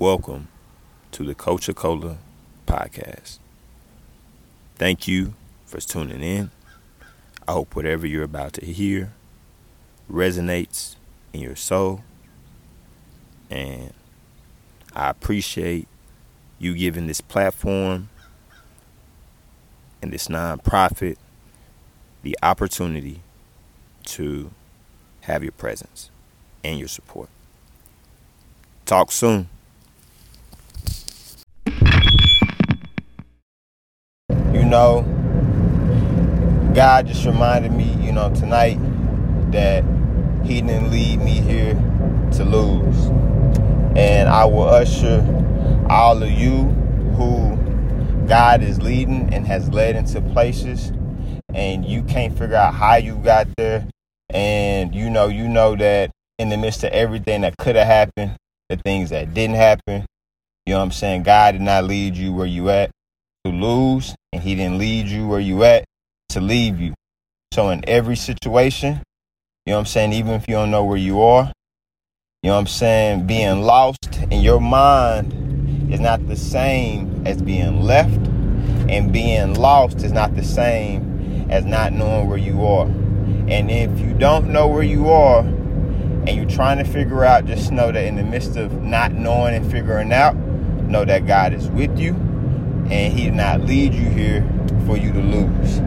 Welcome to the Coach Cola podcast. Thank you for tuning in. I hope whatever you're about to hear resonates in your soul. And I appreciate you giving this platform and this nonprofit the opportunity to have your presence and your support. Talk soon. Know, God just reminded me, you know, tonight that He didn't lead me here to lose. And I will usher all of you who God is leading and has led into places. And you can't figure out how you got there. And you know you know that in the midst of everything that could have happened the things that didn't happen you know what i'm saying? God did not lead you where you at to lose and he didn't lead you where you at to leave you. So in every situation you know what i'm saying? Even if you don't know where you are you know what i'm saying? Being lost in your mind is not the same as being left and being lost is not the same as not knowing where you are. And if you don't know where you are and you're trying to figure out, just know that in the midst of not knowing and figuring out, know that God is with you and He did not lead you here for you to lose.